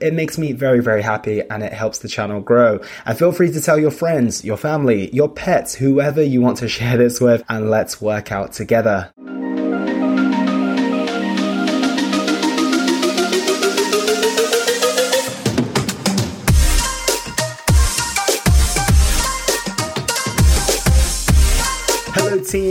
It makes me very, very happy and it helps the channel grow. And feel free to tell your friends, your family, your pets, whoever you want to share this with, and let's work out together.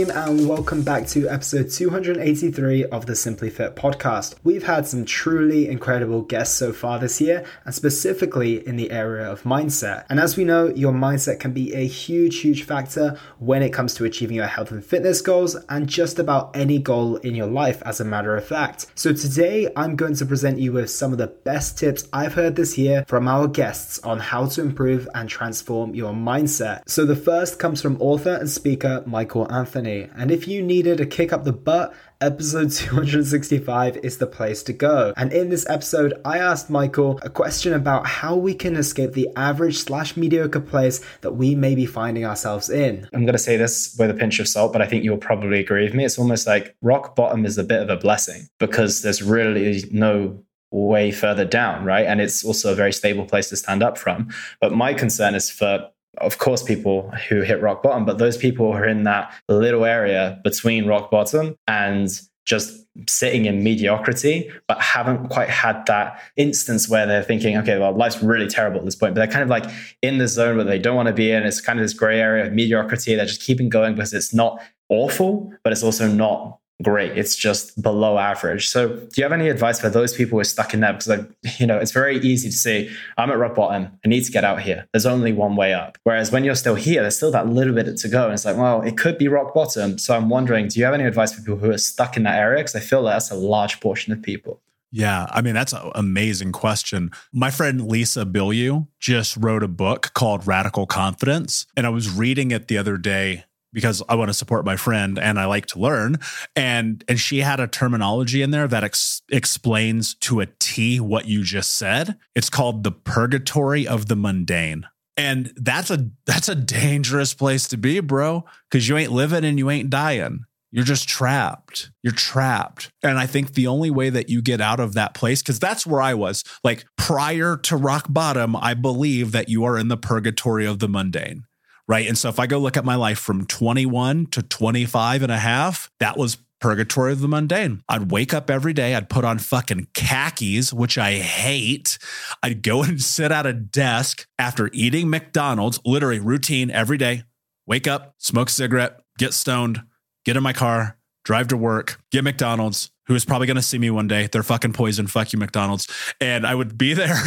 Team, and welcome back to episode 283 of the Simply Fit podcast. We've had some truly incredible guests so far this year, and specifically in the area of mindset. And as we know, your mindset can be a huge, huge factor when it comes to achieving your health and fitness goals and just about any goal in your life, as a matter of fact. So today, I'm going to present you with some of the best tips I've heard this year from our guests on how to improve and transform your mindset. So the first comes from author and speaker Michael Anthony. And if you needed a kick up the butt, episode 265 is the place to go. And in this episode, I asked Michael a question about how we can escape the average slash mediocre place that we may be finding ourselves in. I'm going to say this with a pinch of salt, but I think you'll probably agree with me. It's almost like rock bottom is a bit of a blessing because there's really no way further down, right? And it's also a very stable place to stand up from. But my concern is for of course, people who hit rock bottom, but those people who are in that little area between rock bottom and just sitting in mediocrity, but haven't quite had that instance where they're thinking, okay, well, life's really terrible at this point. But they're kind of like in the zone where they don't want to be in. It's kind of this gray area of mediocrity. They're just keeping going because it's not awful, but it's also not great. It's just below average. So, do you have any advice for those people who are stuck in that? Because, I, you know, it's very easy to say, I'm at rock bottom. I need to get out here. There's only one way up. Whereas when you're still here, there's still that little bit to go. And it's like, well, it could be rock bottom. So, I'm wondering, do you have any advice for people who are stuck in that area? Because I feel like that's a large portion of people. Yeah, I mean, that's an amazing question. My friend Lisa Bilyeu just wrote a book called Radical Confidence. And I was reading it the other day because I want to support my friend and I like to learn. And and she had a terminology in there that ex- explains to a T what you just said. It's called the purgatory of the mundane. And that's a that's a dangerous place to be, bro, cuz you ain't living and you ain't dying. You're just trapped. You're trapped. And I think the only way that you get out of that place, because that's where I was, like prior to rock bottom, I believe that you are in the purgatory of the mundane right? And so if I go look at my life from 21 to 25 and a half, that was purgatory of the mundane. I'd wake up every day, I'd put on fucking khakis, which I hate. I'd go and sit at a desk after eating McDonald's, literally routine every day. Wake up, smoke a cigarette, get stoned, get in my car, drive to work, get McDonald's, who is probably going to see me one day. They're fucking poison. Fuck you, McDonald's. And I would be there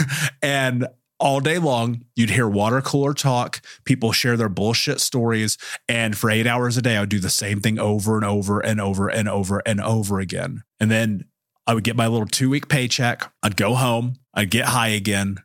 and all day long. You'd hear water cooler talk, people share their bullshit stories. And for eight hours a day, I would do the same thing over and over and over and over and over again. And then I would get my little two week paycheck. I'd go home, I'd get high again.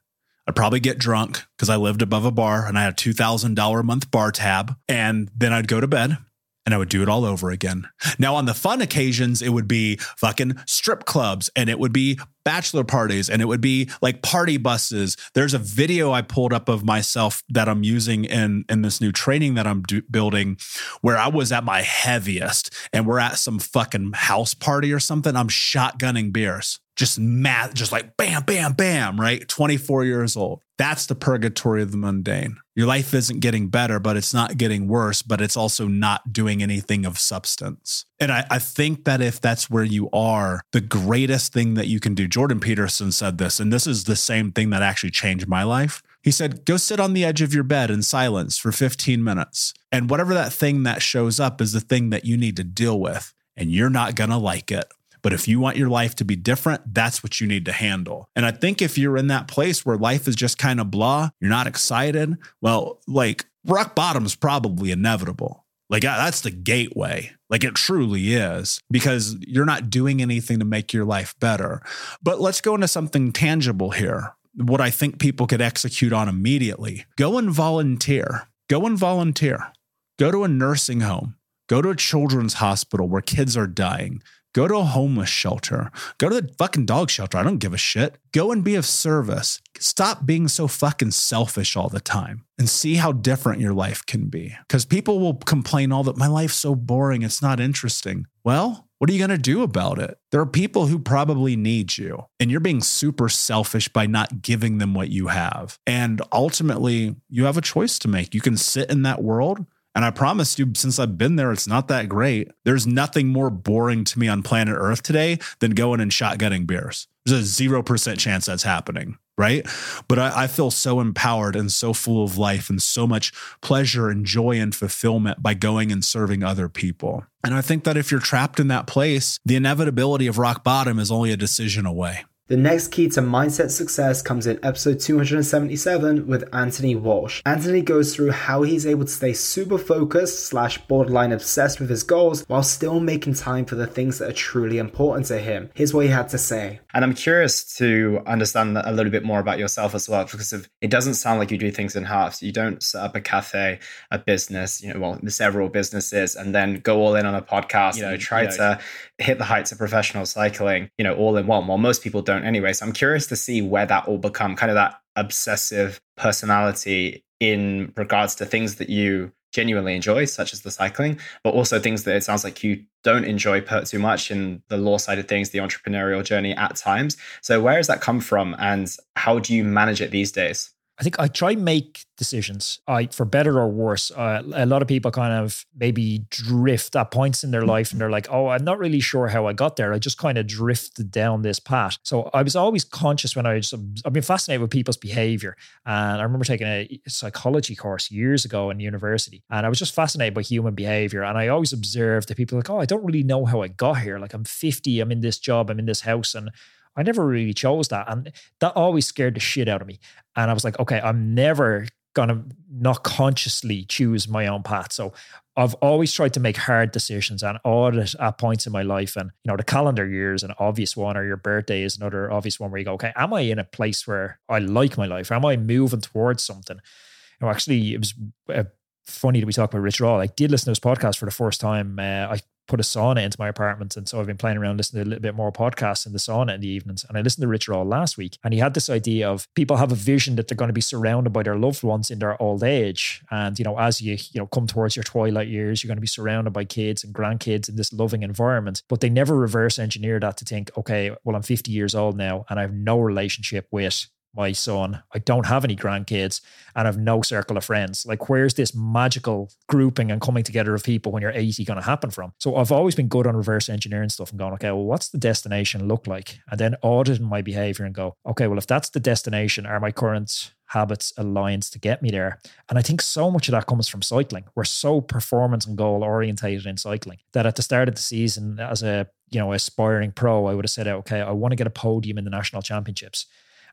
I'd probably get drunk because I lived above a bar and I had a $2,000 a month bar tab. And then I'd go to bed and I would do it all over again. Now, on the fun occasions, it would be fucking strip clubs and it would be bachelor parties and it would be like party buses. There's a video I pulled up of myself that I'm using in, in this new training that I'm do- building where I was at my heaviest and we're at some fucking house party or something. I'm shotgunning beers just mad, just like bam, bam, bam, right? 24 years old. That's the purgatory of the mundane. Your life isn't getting better, but it's not getting worse, but it's also not doing anything of substance. And I, I, think that if that's where you are, the greatest thing that you can do, Jordan Peterson said this, and this is the same thing that actually changed my life. He said, go sit on the edge of your bed in silence for 15 minutes. And whatever that thing that shows up is the thing that you need to deal with. And you're not going to like it. But if you want your life to be different, that's what you need to handle. And I think if you're in that place where life is just kind of blah, you're not excited, well, like rock bottom is probably inevitable. Like that's the gateway. Like it truly is because you're not doing anything to make your life better. But let's go into something tangible here. What I think people could execute on immediately. Go and volunteer. Go and volunteer. Go to a nursing home. Go to a children's hospital where kids are dying. Go to a homeless shelter. Go to the fucking dog shelter. I don't give a shit. Go and be of service. Stop being so fucking selfish all the time and see how different your life can be. Because people will complain all that my life's so boring. It's not interesting. Well, what are you going to do about it? There are people who probably need you, and you're being super selfish by not giving them what you have. And ultimately, you have a choice to make. You can sit in that world and I promise you, since I've been there, it's not that great. There's nothing more boring to me on planet Earth today than going and shotgunning beers. There's a 0% chance that's happening, right? But I, I, feel so empowered and so full of life and so much pleasure and joy and fulfillment by going and serving other people. And I think that if you're trapped in that place, the inevitability of rock bottom is only a decision away. The next key to mindset success comes in episode 277 with Anthony Walsh. Anthony goes through how he's able to stay super focused slash borderline obsessed with his goals while still making time for the things that are truly important to him. Here's what he had to say. And I'm curious to understand a little bit more about yourself as well, because it doesn't sound like you do things in halves. You don't set up a cafe, a business, you know, well, several businesses, and then go all in on a podcast, you know, try you know, to hit the heights of professional cycling, you know, all in one. While most people don't anyway. So I'm curious to see where that will become kind of that obsessive personality in regards to things that you genuinely enjoy, such as the cycling, but also things that it sounds like you don't enjoy too much in the law side of things, the entrepreneurial journey at times. So where does that come from and how do you manage it these days? I think I try make decisions. I, for better or worse, uh, a lot of people kind of maybe drift at points in their life, and they're like, "Oh, I'm not really sure how I got there. I just kind of drifted down this path." So I was always conscious when I was. I've been fascinated with people's behavior, and I remember taking a psychology course years ago in university, and I was just fascinated by human behavior. And I always observed that people like, "Oh, I don't really know how I got here. Like I'm 50, I'm in this job, I'm in this house, and." I never really chose that. And that always scared the shit out of me. And I was like, okay, I'm never going to not consciously choose my own path. So I've always tried to make hard decisions and audit at points in my life. And, you know, the calendar year is an obvious one, or your birthday is another obvious one where you go, okay, am I in a place where I like my life? Am I moving towards something? You know, actually, it was uh, funny that we talk about Rich Roll. I did listen to his podcast for the first time. Uh, I put a sauna into my apartment. And so I've been playing around listening to a little bit more podcasts in the sauna in the evenings. And I listened to Richard Roll last week. And he had this idea of people have a vision that they're going to be surrounded by their loved ones in their old age. And, you know, as you, you know, come towards your twilight years, you're going to be surrounded by kids and grandkids in this loving environment. But they never reverse engineer that to think, okay, well, I'm 50 years old now and I have no relationship with my son. I don't have any grandkids and I've no circle of friends. Like, where's this magical grouping and coming together of people when you're 80 going to happen from? So I've always been good on reverse engineering stuff and going, okay, well, what's the destination look like? And then auditing my behavior and go, okay, well, if that's the destination, are my current habits aligned to get me there? And I think so much of that comes from cycling. We're so performance and goal orientated in cycling that at the start of the season, as a you know aspiring pro, I would have said, okay, I want to get a podium in the national championships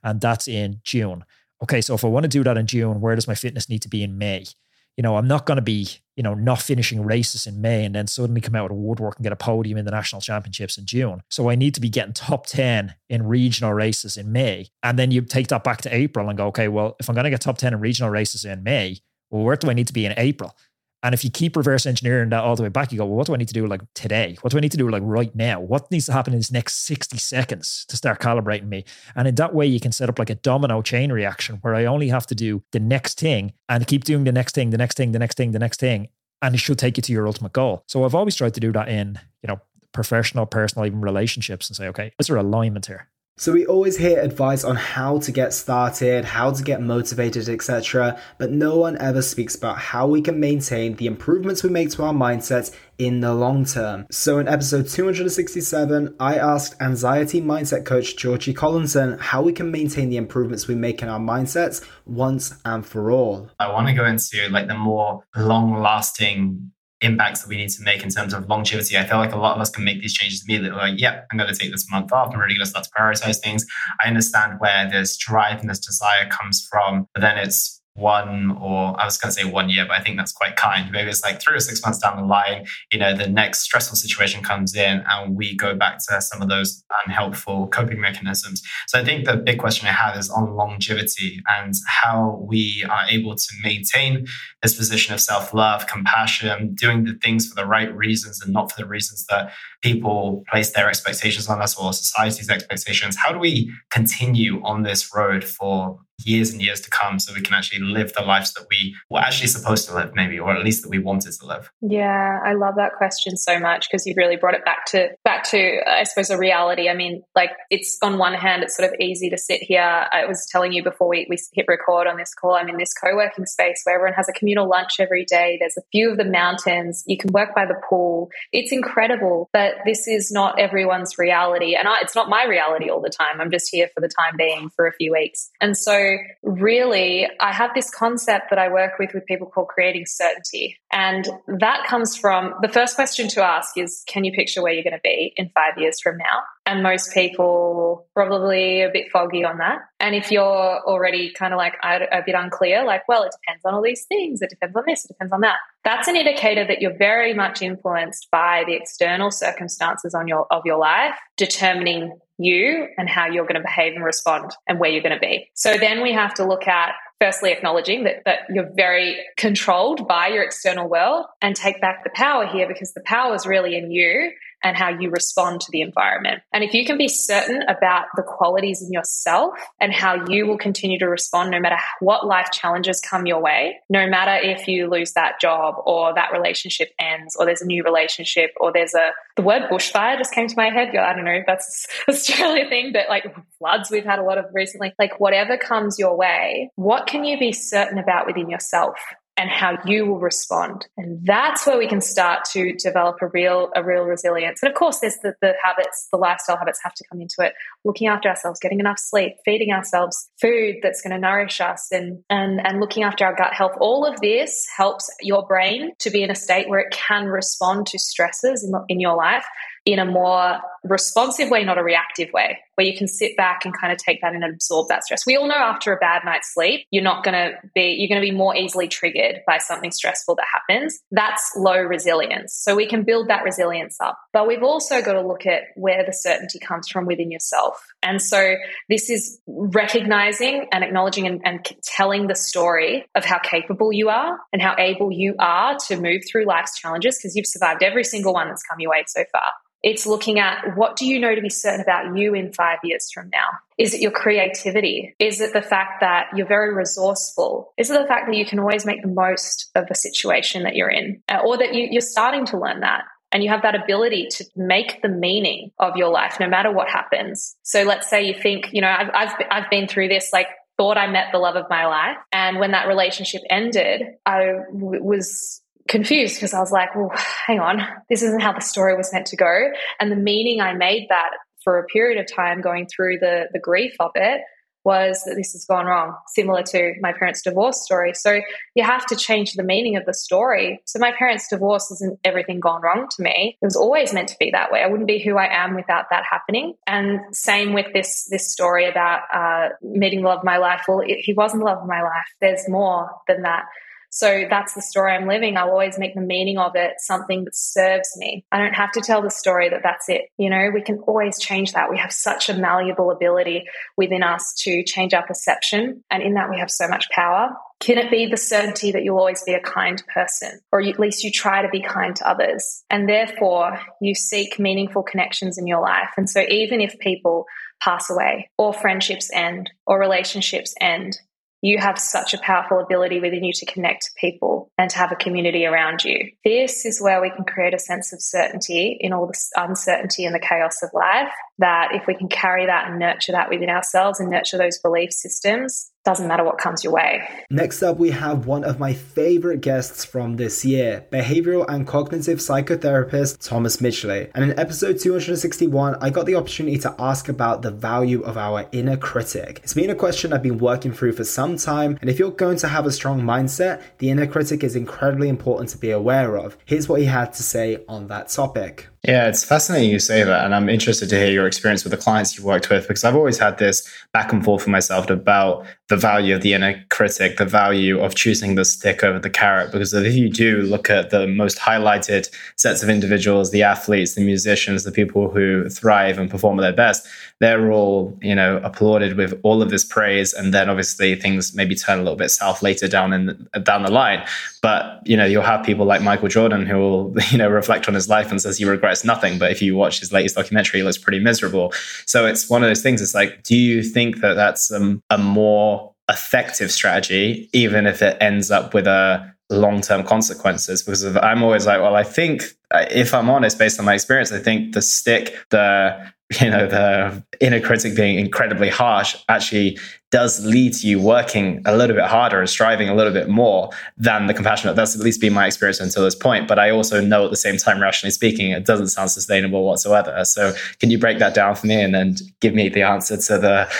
and that's in June. Okay, so if I want to do that in June, where does my fitness need to be in May? You know, I'm not going to be, you know, not finishing races in May and then suddenly come out of woodwork and get a podium in the national championships in June. So I need to be getting top 10 in regional races in May. And then you take that back to April and go, okay, well, if I'm going to get top 10 in regional races in May, well, where do I need to be in April? And if you keep reverse engineering that all the way back, you go, well, what do I need to do like today? What do I need to do like right now? What needs to happen in this next 60 seconds to start calibrating me? And in that way, you can set up like a domino chain reaction where I only have to do the next thing and keep doing the next thing, the next thing, the next thing, the next thing. And it should take you to your ultimate goal. So I've always tried to do that in, you know, professional, personal, even relationships and say, okay, is there alignment here? So we always hear advice on how to get started, how to get motivated, etc., but no one ever speaks about how we can maintain the improvements we make to our mindsets in the long term. So in episode 267, I asked anxiety mindset coach Georgie Collinson how we can maintain the improvements we make in our mindsets once and for all. I want to go into like the more long-lasting impacts that we need to make in terms of longevity. I feel like a lot of us can make these changes immediately. Like, yep, I'm going to take this month off. I'm really going to start to prioritize things. I understand where this drive and this desire comes from, but then it's one or I was going to say one year, but I think that's quite kind. Maybe it's like three or six months down the line, you know, the next stressful situation comes in and we go back to some of those unhelpful coping mechanisms. So I think the big question I have is on longevity and how we are able to maintain this position of self love, compassion, doing the things for the right reasons and not for the reasons that people place their expectations on us or society's expectations. How do we continue on this road for years and years to come so we can actually live the lives that we were actually supposed to live maybe or at least that we wanted to live. Yeah i love that question so much because you really brought it back to back to i suppose a reality. I mean like it's on one hand it's sort of easy to sit here. I was telling you before we, we hit record on this call i'm in this co-working space where everyone has a communal lunch every day. There's a view of the mountains. You can work by the pool. It's incredible but this is not everyone's reality. And I, it's not my reality all the time. I'm just here for the time being for a few weeks. And so really, I have this concept that I work with with people called creating certainty. And that comes from the first question to ask is can you picture where you're going to be in five years from now? And most people probably a bit foggy on that. And if you're already kind of like a bit unclear, like, well, it depends on all these things, it depends on this, it depends on that. That's an indicator that you're very much influenced by the external circumstances on your of your life, determining you and how you're going to behave and respond and where you're going to be. So then we have to look at firstly acknowledging that, that you're very controlled by your external world and take back the power here because the power is really in you and how you respond to the environment. And if you can be certain about the qualities in yourself and how you will continue to respond no matter what life challenges come your way, no matter if you lose that job or that relationship ends or there's a new relationship or there's a, the word bushfire just came to my head. I don't know if that's Australia thing, but like floods we've had a lot of recently, like whatever comes your way, what can you be certain about within yourself? And how you will respond. And that's where we can start to develop a real, a real resilience. And of course, there's the, the habits, the lifestyle habits have to come into it. Looking after ourselves, getting enough sleep, feeding ourselves food that's going to nourish us and, and, and looking after our gut health. All of this helps your brain to be in a state where it can respond to stresses in, in your life in a more responsive way, not a reactive way, where you can sit back and kind of take that and absorb that stress. We all know after a bad night's sleep, you're not going to be, you're going to be more easily triggered by something stressful that happens. That's low resilience. So we can build that resilience up. But we've also got to look at where the certainty comes from within yourself. And so this is recognizing and acknowledging and, and telling the story of how capable you are and how able you are to move through life's challenges because you've survived every single one that's come your way so far. It's looking at what do you know to be certain about you in five years from now? Is it your creativity? Is it the fact that you're very resourceful? Is it the fact that you can always make the most of the situation that you're in? Uh, or that you, you're starting to learn that? and you have that ability to make the meaning of your life no matter what happens. So let's say you think, you know, I've, I've, I've been through this, like thought I met the love of my life. And when that relationship ended, I w- was confused because I was like, well, hang on, this isn't how the story was meant to go. And the meaning I made that for a period of time going through the, the grief of it was that this has gone wrong, similar to my parents' divorce story. So you have to change the meaning of the story. So my parents' divorce isn't everything gone wrong to me. It was always meant to be that way. I wouldn't be who I am without that happening. And same with this this story about uh, meeting the love of my life. Well, it, he wasn't the love of my life. There's more than that. So that's the story I'm living. I'll always make the meaning of it something that serves me. I don't have to tell the story that that's it. You know, we can always change that. We have such a malleable ability within us to change our perception. And in that, we have so much power. Can it be the certainty that you'll always be a kind person, or at least you try to be kind to others? And therefore, you seek meaningful connections in your life. And so, even if people pass away, or friendships end, or relationships end, you have such a powerful ability within you to connect to people and to have a community around you. This is where we can create a sense of certainty in all the uncertainty and the chaos of life. That if we can carry that and nurture that within ourselves and nurture those belief systems, doesn't matter what comes your way. Next up, we have one of my favorite guests from this year, behavioral and cognitive psychotherapist Thomas Midgeley. And in episode 261, I got the opportunity to ask about the value of our inner critic. It's been a question I've been working through for some time, and if you're going to have a strong mindset, the inner critic is incredibly important to be aware of. Here's what he had to say on that topic. Yeah, it's fascinating you say that. And I'm interested to hear your experience with the clients you've worked with because I've always had this back and forth for myself about the value of the inner critic, the value of choosing the stick over the carrot. Because if you do look at the most highlighted sets of individuals, the athletes, the musicians, the people who thrive and perform at their best, they're all, you know, applauded with all of this praise. And then obviously things maybe turn a little bit south later down in down the line. But, you know, you'll have people like Michael Jordan who will, you know, reflect on his life and says he regrets nothing. But if you watch his latest documentary, he looks pretty miserable. So it's one of those things. It's like, do you think that that's um, a more effective strategy, even if it ends up with a long term consequences? Because I'm always like, well, I think if I'm honest, based on my experience, I think the stick, the you know the inner critic being incredibly harsh actually does lead to you working a little bit harder and striving a little bit more than the compassionate. That's at least been my experience until this point but i also know at the same time rationally speaking it doesn't sound sustainable whatsoever. So can you break that down for me and then give me the answer to the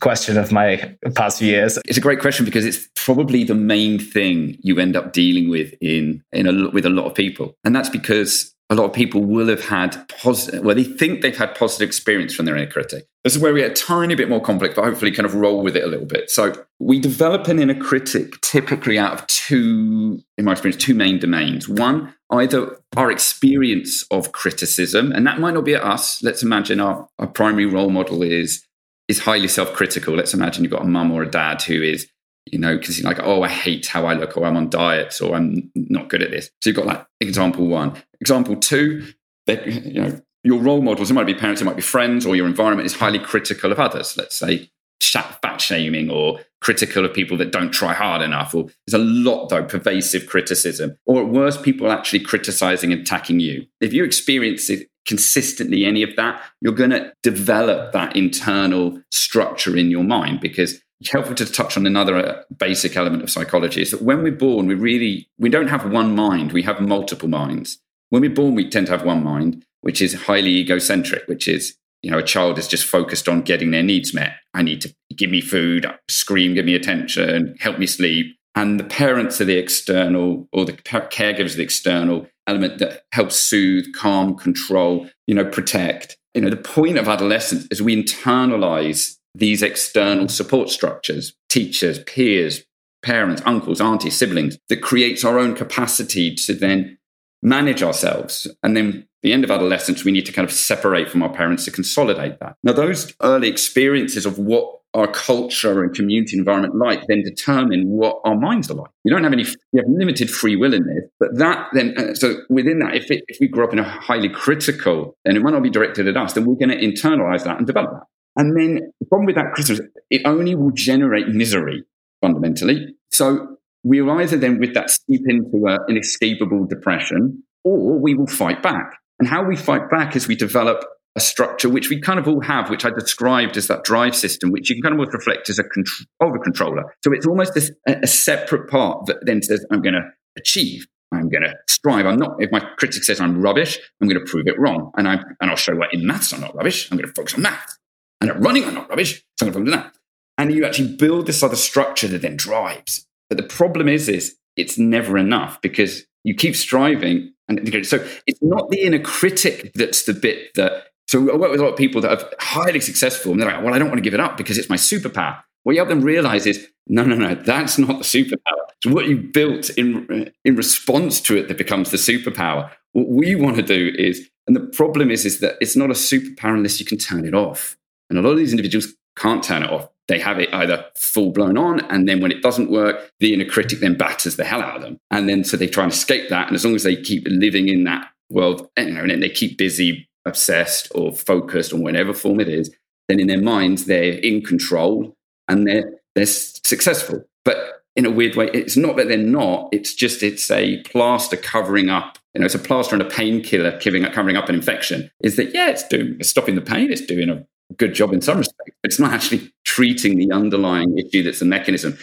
question of my past few years? It's a great question because it's probably the main thing you end up dealing with in in a, with a lot of people. And that's because a lot of people will have had positive, well, they think they've had positive experience from their inner critic. This is where we get a tiny bit more complex, but hopefully kind of roll with it a little bit. So we develop an inner critic typically out of two, in my experience, two main domains. One, either our experience of criticism, and that might not be at us. Let's imagine our, our primary role model is is highly self-critical. Let's imagine you've got a mum or a dad who is you know, because you're like, oh, I hate how I look, or I'm on diets, or I'm not good at this. So you've got like example one. Example two, that you know, your role models, it might be parents, it might be friends, or your environment is highly critical of others. Let's say fat shaming or critical of people that don't try hard enough. Or there's a lot though, pervasive criticism. Or at worst, people actually criticizing and attacking you. If you experience it consistently, any of that, you're going to develop that internal structure in your mind because helpful to touch on another uh, basic element of psychology is that when we're born, we really we don't have one mind, we have multiple minds. When we're born, we tend to have one mind, which is highly egocentric, which is you know a child is just focused on getting their needs met. I need to give me food, scream, give me attention, help me sleep. And the parents are the external, or the caregivers are the external element that helps soothe, calm, control, you know, protect. You know, the point of adolescence is we internalize these external support structures, teachers, peers, parents, uncles, aunties, siblings, that creates our own capacity to then manage ourselves. And then the end of adolescence, we need to kind of separate from our parents to consolidate that. Now, those early experiences of what our culture and community environment like then determine what our minds are like. We don't have any, we have limited free will in this, but that then, uh, so within that, if, it, if we grow up in a highly critical, and it might not be directed at us, then we're going to internalize that and develop that. And then the problem with that Christmas, it only will generate misery fundamentally. So we will either then with that steep into an inescapable depression, or we will fight back. And how we fight back is we develop a structure which we kind of all have, which I described as that drive system, which you can kind of reflect as a over controller. So it's almost a, a separate part that then says, I'm going to achieve. I'm going to strive. I'm not, if my critic says I'm rubbish, I'm going to prove it wrong. And, I, and I'll show what in maths I'm not rubbish. I'm going to focus on maths. And at running, I'm not rubbish. That. And you actually build this other structure that then drives. But the problem is, is it's never enough because you keep striving. And so it's not the inner critic that's the bit that. So I work with a lot of people that are highly successful, and they're like, "Well, I don't want to give it up because it's my superpower." What you help them realize is, no, no, no, that's not the superpower. It's what you built in uh, in response to it that becomes the superpower. What we want to do is, and the problem is, is that it's not a superpower unless you can turn it off. And a lot of these individuals can't turn it off. They have it either full blown on, and then when it doesn't work, the inner critic then batters the hell out of them. And then so they try and escape that. And as long as they keep living in that world, you know, and then they keep busy, obsessed, or focused on whatever form it is, then in their minds, they're in control and they're they're successful. But in a weird way, it's not that they're not. It's just it's a plaster covering up. You know, it's a plaster and a painkiller covering up, covering up an infection. Is that yeah, it's doing it's stopping the pain. It's doing a good job in some respects. It's not actually treating the underlying issue that's the mechanism.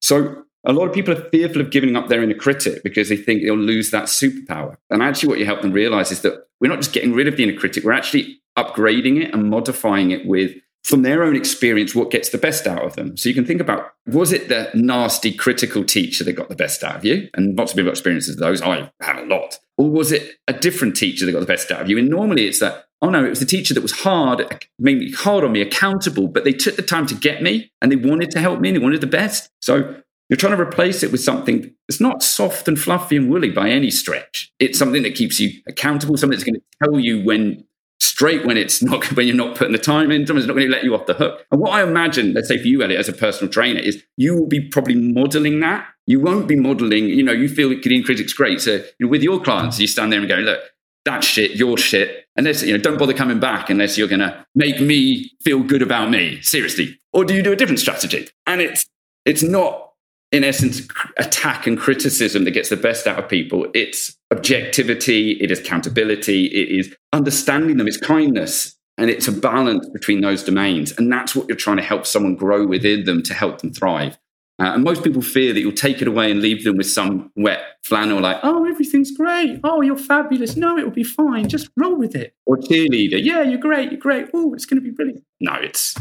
So a lot of people are fearful of giving up their inner critic because they think they'll lose that superpower. And actually, what you help them realize is that we're not just getting rid of the inner critic, we're actually upgrading it and modifying it with from their own experience what gets the best out of them. So you can think about was it the nasty critical teacher that got the best out of you? And lots of people have experiences of those. I have a lot. Or was it a different teacher that got the best out of you? And normally it's that, oh no, it was the teacher that was hard, made me hard on me, accountable, but they took the time to get me and they wanted to help me and they wanted the best. So you're trying to replace it with something that's not soft and fluffy and woolly by any stretch. It's something that keeps you accountable, something that's going to tell you when straight when it's not when you're not putting the time in. Someone's not going to let you off the hook. And what I imagine, let's say for you, Elliot, as a personal trainer, is you will be probably modeling that. You won't be modeling. You know, you feel Canadian critics great. So you know, with your clients, you stand there and go, look. That shit, your shit. Unless, you know, don't bother coming back unless you're going to make me feel good about me. Seriously. Or do you do a different strategy? And it's, it's not in essence, attack and criticism that gets the best out of people. It's objectivity, it is accountability, it is understanding them, it's kindness, and it's a balance between those domains. And that's what you're trying to help someone grow within them to help them thrive. Uh, and most people fear that you'll take it away and leave them with some wet flannel, like, oh, everything's great. Oh, you're fabulous. No, it will be fine. Just roll with it. Or cheerleader. Yeah, you're great. You're great. Oh, it's going to be brilliant. No, it's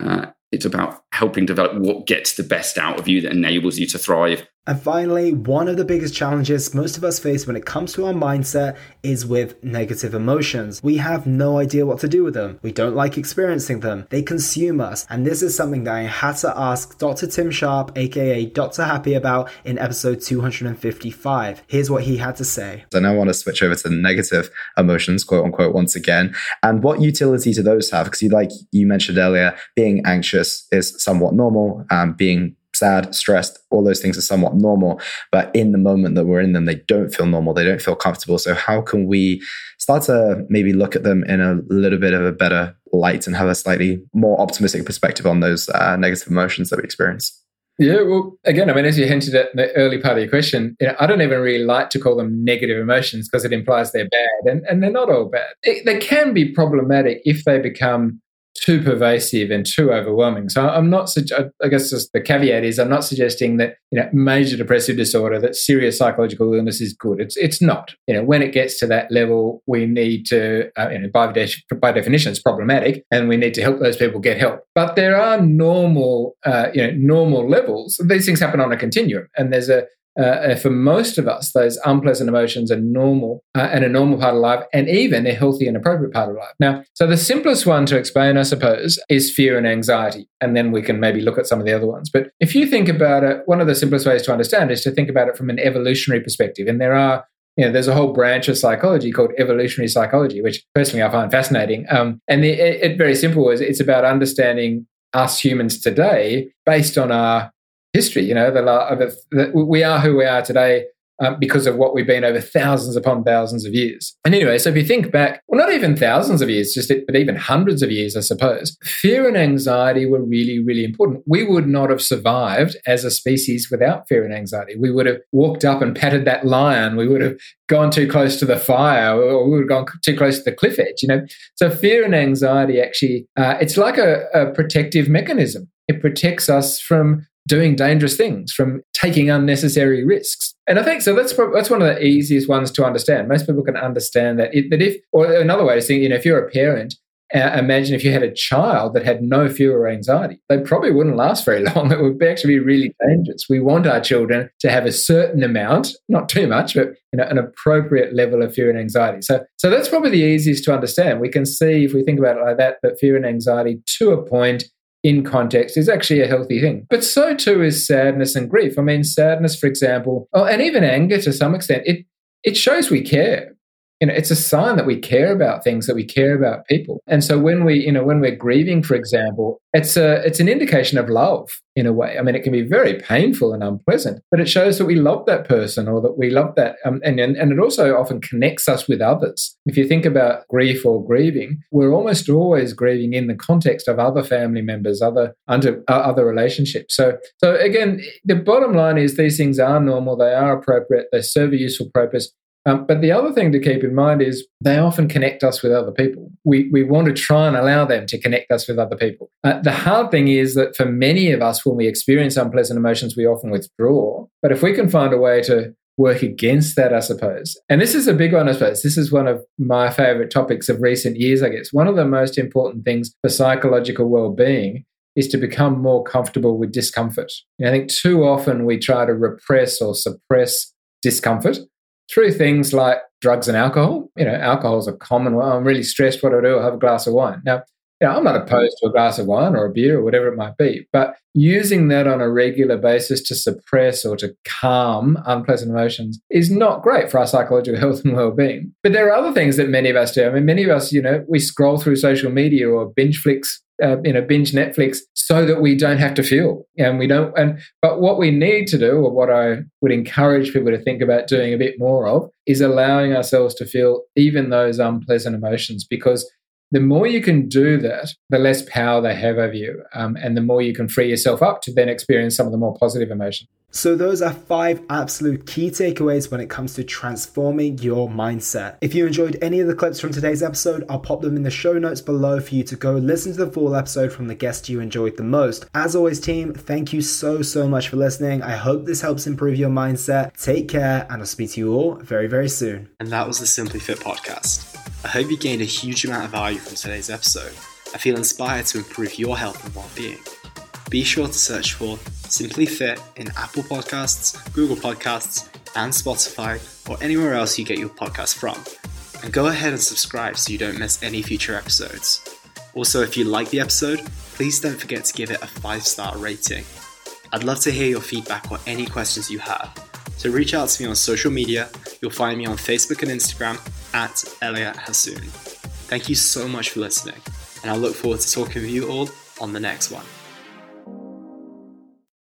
uh, it's about helping develop what gets the best out of you that enables you to thrive and finally, one of the biggest challenges most of us face when it comes to our mindset is with negative emotions. We have no idea what to do with them. We don't like experiencing them. They consume us. And this is something that I had to ask Dr. Tim Sharp, aka Dr. Happy, about in episode 255. Here's what he had to say. I now I want to switch over to the negative emotions, quote unquote, once again. And what utility do those have? Because you like you mentioned earlier, being anxious is somewhat normal, um, being sad, stressed, all those things are somewhat normal. But in the moment that we're in them, they don't feel normal. They don't feel comfortable. So, how can we start to maybe look at them in a little bit of a better light and have a slightly more optimistic perspective on those uh, negative emotions that we experience? Yeah, well, again, I mean, as you hinted at the early part of your question, you know, I don't even really like to call them negative emotions because it implies they're bad, and, and they're not all bad. It, they can be problematic if they become too pervasive and too overwhelming. So I'm not, I guess the caveat is I'm not suggesting that, you know, major depressive disorder, that serious psychological illness is good. It's, it's not. You know, when it gets to that level, we need to, uh, you know, by, de- by definition, it's problematic and we need to help those people get help. But there are normal, uh, you know, normal levels. These things happen on a continuum and there's a, uh, for most of us, those unpleasant emotions are normal uh, and a normal part of life, and even a healthy and appropriate part of life. Now, so the simplest one to explain, I suppose, is fear and anxiety. And then we can maybe look at some of the other ones. But if you think about it, one of the simplest ways to understand is to think about it from an evolutionary perspective. And there are you know, there's a whole branch of psychology called evolutionary psychology, which personally I find fascinating. Um, and the, it, it very simple is it's about understanding us humans today based on our history. You know, the, the, we are who we are today um, because of what we've been over thousands upon thousands of years. And anyway, so if you think back, well, not even thousands of years, just but even hundreds of years, I suppose, fear and anxiety were really, really important. We would not have survived as a species without fear and anxiety. We would have walked up and patted that lion. We would have gone too close to the fire, or we would have gone too close to the cliff edge. You know, so fear and anxiety actually, uh, it's like a, a protective mechanism. It protects us from doing dangerous things, from taking unnecessary risks. And I think so. That's that's one of the easiest ones to understand. Most people can understand that. It, that if, or another way to think, you know, if you're a parent, uh, imagine if you had a child that had no fear or anxiety, they probably wouldn't last very long. It would actually be really dangerous. We want our children to have a certain amount, not too much, but you know, an appropriate level of fear and anxiety. So, so that's probably the easiest to understand. We can see if we think about it like that, that fear and anxiety to a point in context is actually a healthy thing. But so too is sadness and grief. I mean, sadness, for example, oh, and even anger to some extent, it it shows we care. You know, it's a sign that we care about things, that we care about people. And so when we, you know, when we're grieving, for example, it's a it's an indication of love in a way. I mean, it can be very painful and unpleasant, but it shows that we love that person or that we love that, um, and, and and it also often connects us with others. If you think about grief or grieving, we're almost always grieving in the context of other family members, other under uh, other relationships. So so again, the bottom line is these things are normal, they are appropriate, they serve a useful purpose. Um, but the other thing to keep in mind is they often connect us with other people. We, we want to try and allow them to connect us with other people. Uh, the hard thing is that for many of us, when we experience unpleasant emotions, we often withdraw. But if we can find a way to work against that, I suppose. And this is a big one, I suppose. This is one of my favorite topics of recent years, I guess. One of the most important things for psychological well being is to become more comfortable with discomfort. I think too often we try to repress or suppress discomfort through things like drugs and alcohol. You know, alcohol is a common one. I'm really stressed. What do I do? I'll have a glass of wine. Now, you know, I'm not opposed to a glass of wine or a beer or whatever it might be, but using that on a regular basis to suppress or to calm unpleasant emotions is not great for our psychological health and well-being. But there are other things that many of us do. I mean, many of us, you know, we scroll through social media or binge flicks uh, you know binge netflix so that we don't have to feel and we don't and but what we need to do or what i would encourage people to think about doing a bit more of is allowing ourselves to feel even those unpleasant emotions because the more you can do that, the less power they have over you, um, and the more you can free yourself up to then experience some of the more positive emotions. So, those are five absolute key takeaways when it comes to transforming your mindset. If you enjoyed any of the clips from today's episode, I'll pop them in the show notes below for you to go listen to the full episode from the guest you enjoyed the most. As always, team, thank you so, so much for listening. I hope this helps improve your mindset. Take care, and I'll speak to you all very, very soon. And that was the Simply Fit podcast. I hope you gained a huge amount of value from today's episode. I feel inspired to improve your health and well being. Be sure to search for Simply Fit in Apple Podcasts, Google Podcasts, and Spotify, or anywhere else you get your podcast from. And go ahead and subscribe so you don't miss any future episodes. Also, if you like the episode, please don't forget to give it a 5 star rating. I'd love to hear your feedback or any questions you have. So reach out to me on social media. You'll find me on Facebook and Instagram at Elliot Hasoon. Thank you so much for listening, and I look forward to talking with you all on the next one.